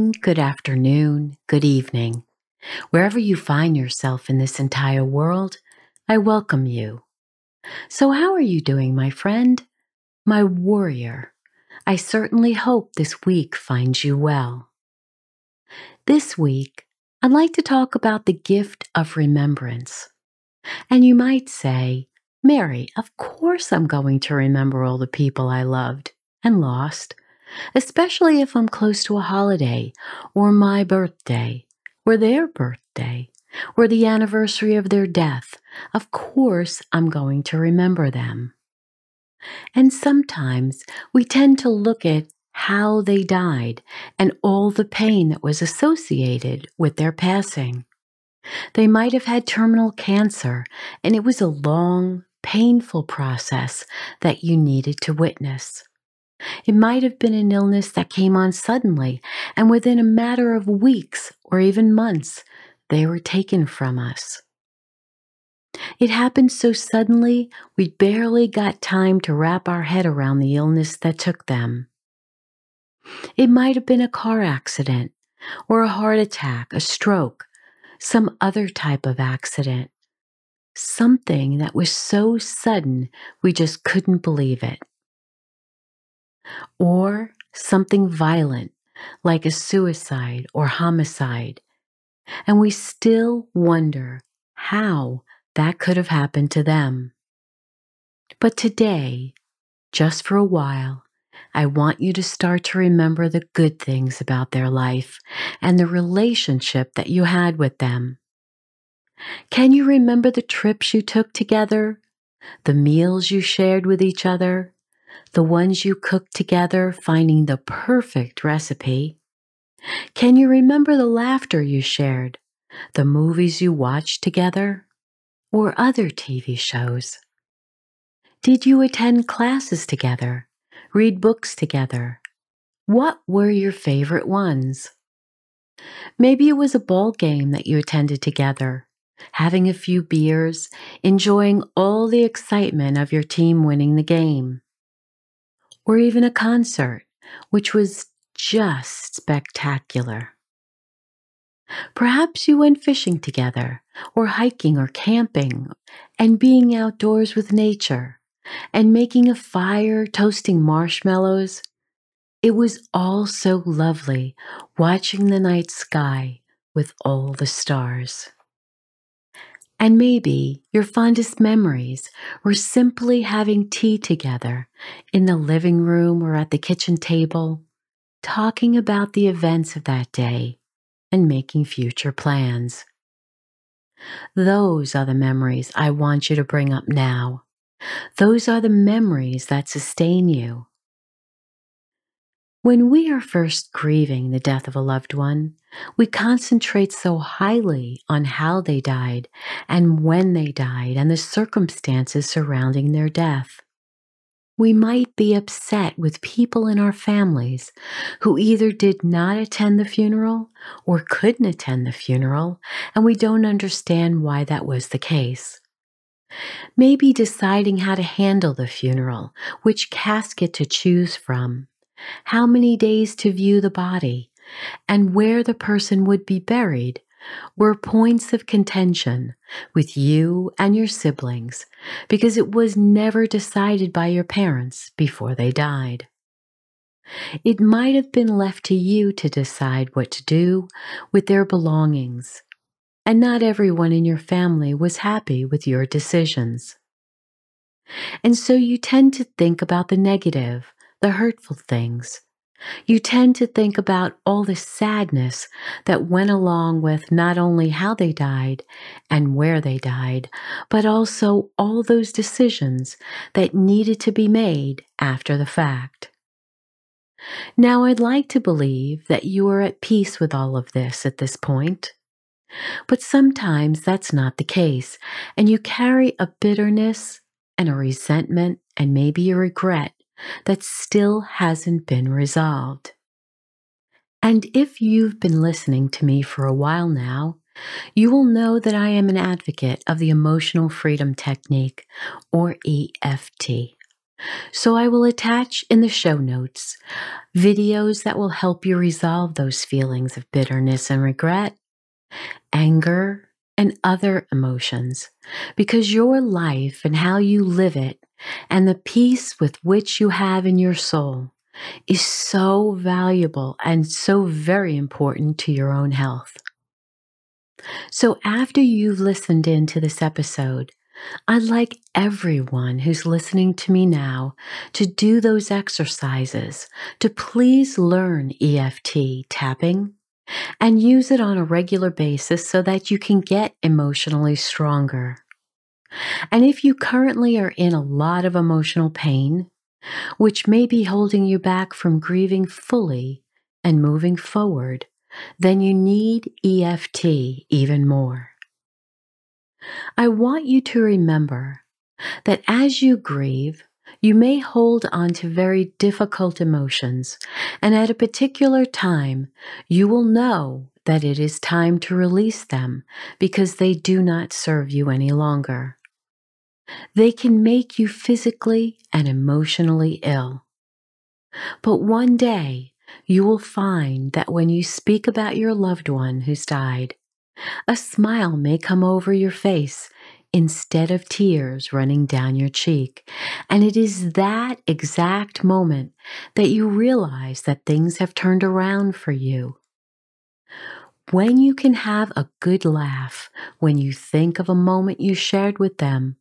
Morning, good afternoon, good evening. Wherever you find yourself in this entire world, I welcome you. So, how are you doing, my friend? My warrior. I certainly hope this week finds you well. This week, I'd like to talk about the gift of remembrance. And you might say, Mary, of course I'm going to remember all the people I loved and lost especially if I'm close to a holiday or my birthday or their birthday or the anniversary of their death. Of course, I'm going to remember them. And sometimes we tend to look at how they died and all the pain that was associated with their passing. They might have had terminal cancer, and it was a long, painful process that you needed to witness. It might have been an illness that came on suddenly, and within a matter of weeks or even months, they were taken from us. It happened so suddenly, we barely got time to wrap our head around the illness that took them. It might have been a car accident, or a heart attack, a stroke, some other type of accident. Something that was so sudden we just couldn't believe it or something violent like a suicide or homicide. And we still wonder how that could have happened to them. But today, just for a while, I want you to start to remember the good things about their life and the relationship that you had with them. Can you remember the trips you took together? The meals you shared with each other? The ones you cooked together, finding the perfect recipe? Can you remember the laughter you shared, the movies you watched together, or other TV shows? Did you attend classes together, read books together? What were your favorite ones? Maybe it was a ball game that you attended together, having a few beers, enjoying all the excitement of your team winning the game or even a concert, which was just spectacular. Perhaps you went fishing together, or hiking or camping, and being outdoors with nature, and making a fire, toasting marshmallows. It was all so lovely watching the night sky with all the stars. And maybe your fondest memories were simply having tea together in the living room or at the kitchen table, talking about the events of that day and making future plans. Those are the memories I want you to bring up now. Those are the memories that sustain you. When we are first grieving the death of a loved one, we concentrate so highly on how they died and when they died and the circumstances surrounding their death. We might be upset with people in our families who either did not attend the funeral or couldn't attend the funeral, and we don't understand why that was the case. Maybe deciding how to handle the funeral, which casket to choose from, how many days to view the body, and where the person would be buried were points of contention with you and your siblings because it was never decided by your parents before they died. It might have been left to you to decide what to do with their belongings, and not everyone in your family was happy with your decisions. And so you tend to think about the negative the hurtful things, You tend to think about all the sadness that went along with not only how they died and where they died, but also all those decisions that needed to be made after the fact. Now, I'd like to believe that you are at peace with all of this at this point. But sometimes that's not the case, and you carry a bitterness and a resentment and maybe a regret that still hasn't been resolved. And if you've been listening to me for a while now, you will know that I am an advocate of the Emotional Freedom Technique, or EFT. So I will attach in the show notes videos that will help you resolve those feelings of bitterness and regret, anger, and other emotions, because your life and how you live it and the peace with which you have in your soul is so valuable and so very important to your own health. So, after you've listened in to this episode, I'd like everyone who's listening to me now to do those exercises to please learn EFT tapping and use it on a regular basis so that you can get emotionally stronger. And if you currently are in a lot of emotional pain, which may be holding you back from grieving fully and moving forward, then you need EFT even more. I want you to remember that as you grieve, you may hold on to very difficult emotions, and at a particular time, you will know that it is time to release them because they do not serve you any longer. They can make you physically and emotionally ill. But one day, you will find that when you speak about your loved one who's died, a smile may come over your face instead of tears running down your cheek. And it is that exact moment that you realize that things have turned around for you. When you can have a good laugh when you think of a moment you shared with them,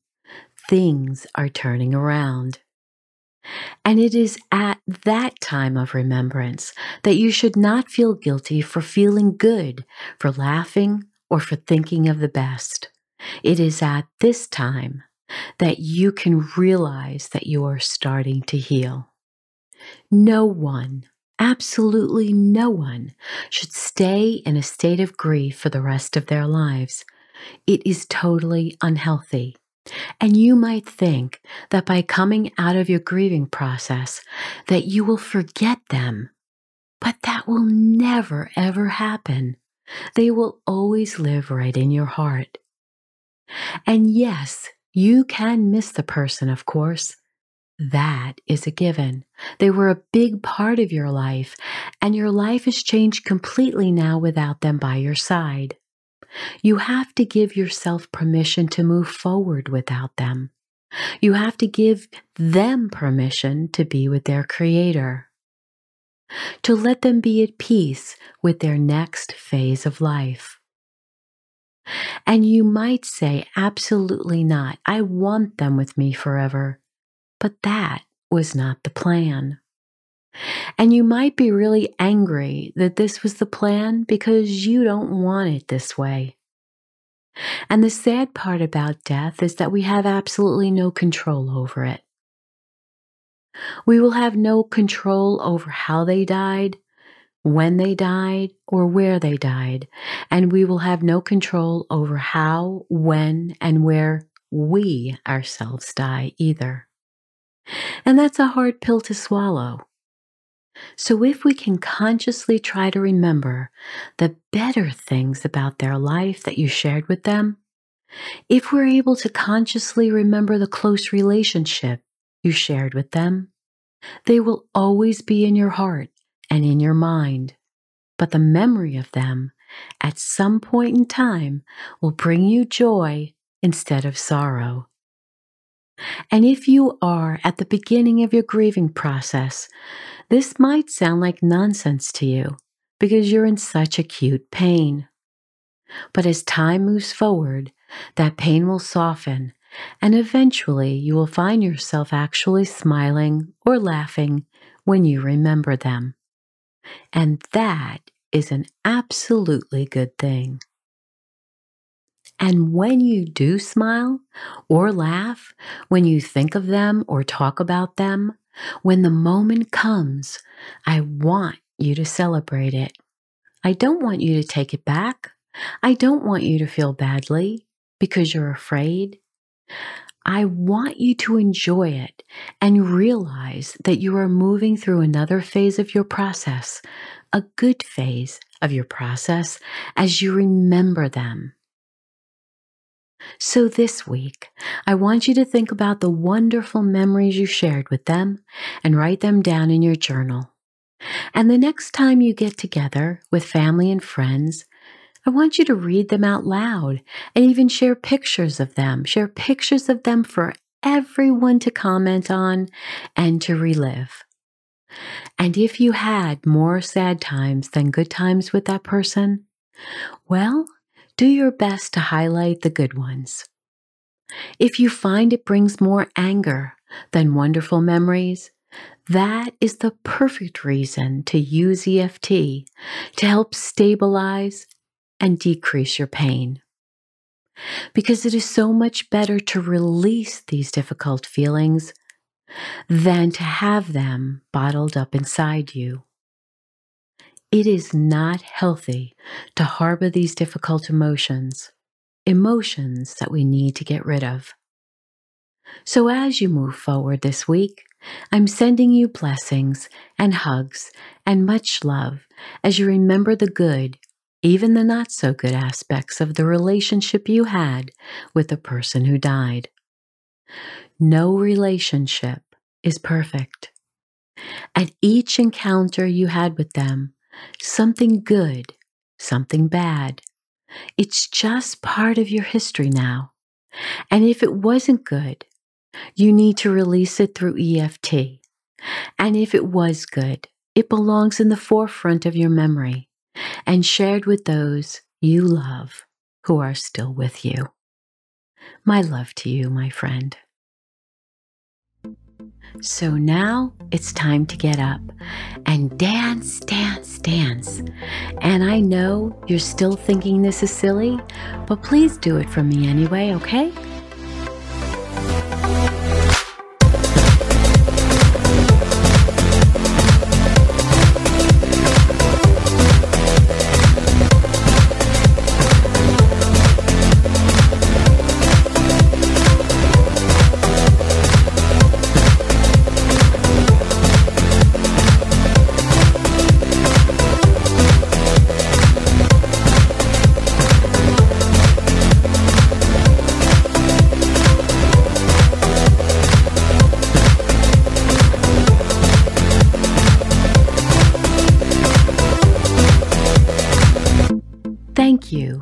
things are turning around. And it is at that time of remembrance that you should not feel guilty for feeling good, for laughing, or for thinking of the best. It is at this time that you can realize that you are starting to heal. No one, absolutely no one, should stay in a state of grief for the rest of their lives. It is totally unhealthy. And you might think that by coming out of your grieving process that you will forget them. But that will never ever happen. They will always live right in your heart. And yes, you can miss the person, of course. That is a given. They were a big part of your life, and your life has changed completely now without them by your side. You have to give yourself permission to move forward without them. You have to give them permission to be with their Creator, to let them be at peace with their next phase of life. And you might say, absolutely not. I want them with me forever. But that was not the plan. And you might be really angry that this was the plan because you don't want it this way. And the sad part about death is that we have absolutely no control over it. We will have no control over how they died, when they died, or where they died, and we will have no control over how, when, and where we ourselves die either. And that's a hard pill to swallow. So, if we can consciously try to remember the better things about their life that you shared with them, if we're able to consciously remember the close relationship you shared with them, they will always be in your heart and in your mind. But the memory of them at some point in time will bring you joy instead of sorrow. And if you are at the beginning of your grieving process, this might sound like nonsense to you because you're in such acute pain. But as time moves forward, that pain will soften, and eventually you will find yourself actually smiling or laughing when you remember them. And that is an absolutely good thing. And when you do smile or laugh, when you think of them or talk about them, when the moment comes, I want you to celebrate it. I don't want you to take it back. I don't want you to feel badly because you're afraid. I want you to enjoy it and realize that you are moving through another phase of your process, a good phase of your process as you remember them. So this week, I want you to think about the wonderful memories you shared with them and write them down in your journal. And the next time you get together with family and friends, I want you to read them out loud and even share pictures of them. Share pictures of them for everyone to comment on and to relive. And if you had more sad times than good times with that person, well, do your best to highlight the good ones. If you find it brings more anger than wonderful memories, that is the perfect reason to use EFT to help stabilize and decrease your pain. Because it is so much better to release these difficult feelings than to have them bottled up inside you. It is not healthy to harbor these difficult emotions, emotions that we need to get rid of. So, as you move forward this week, I'm sending you blessings and hugs and much love as you remember the good, even the not so good aspects of the relationship you had with the person who died. No relationship is perfect. At each encounter you had with them, something good, something bad. It's just part of your history now. And if it wasn't good, you need to release it through EFT. And if it was good, it belongs in the forefront of your memory and shared with those you love who are still with you. My love to you, my friend. So now it's time to get up and dance, dance, dance. And I know you're still thinking this is silly, but please do it for me anyway, okay?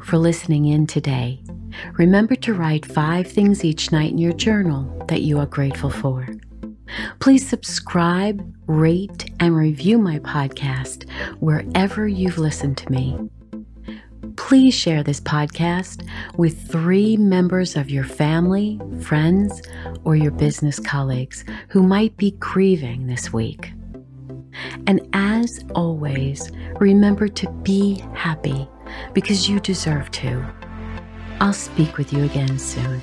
For listening in today. Remember to write five things each night in your journal that you are grateful for. Please subscribe, rate, and review my podcast wherever you've listened to me. Please share this podcast with three members of your family, friends, or your business colleagues who might be grieving this week. And as always, remember to be happy because you deserve to. I'll speak with you again soon.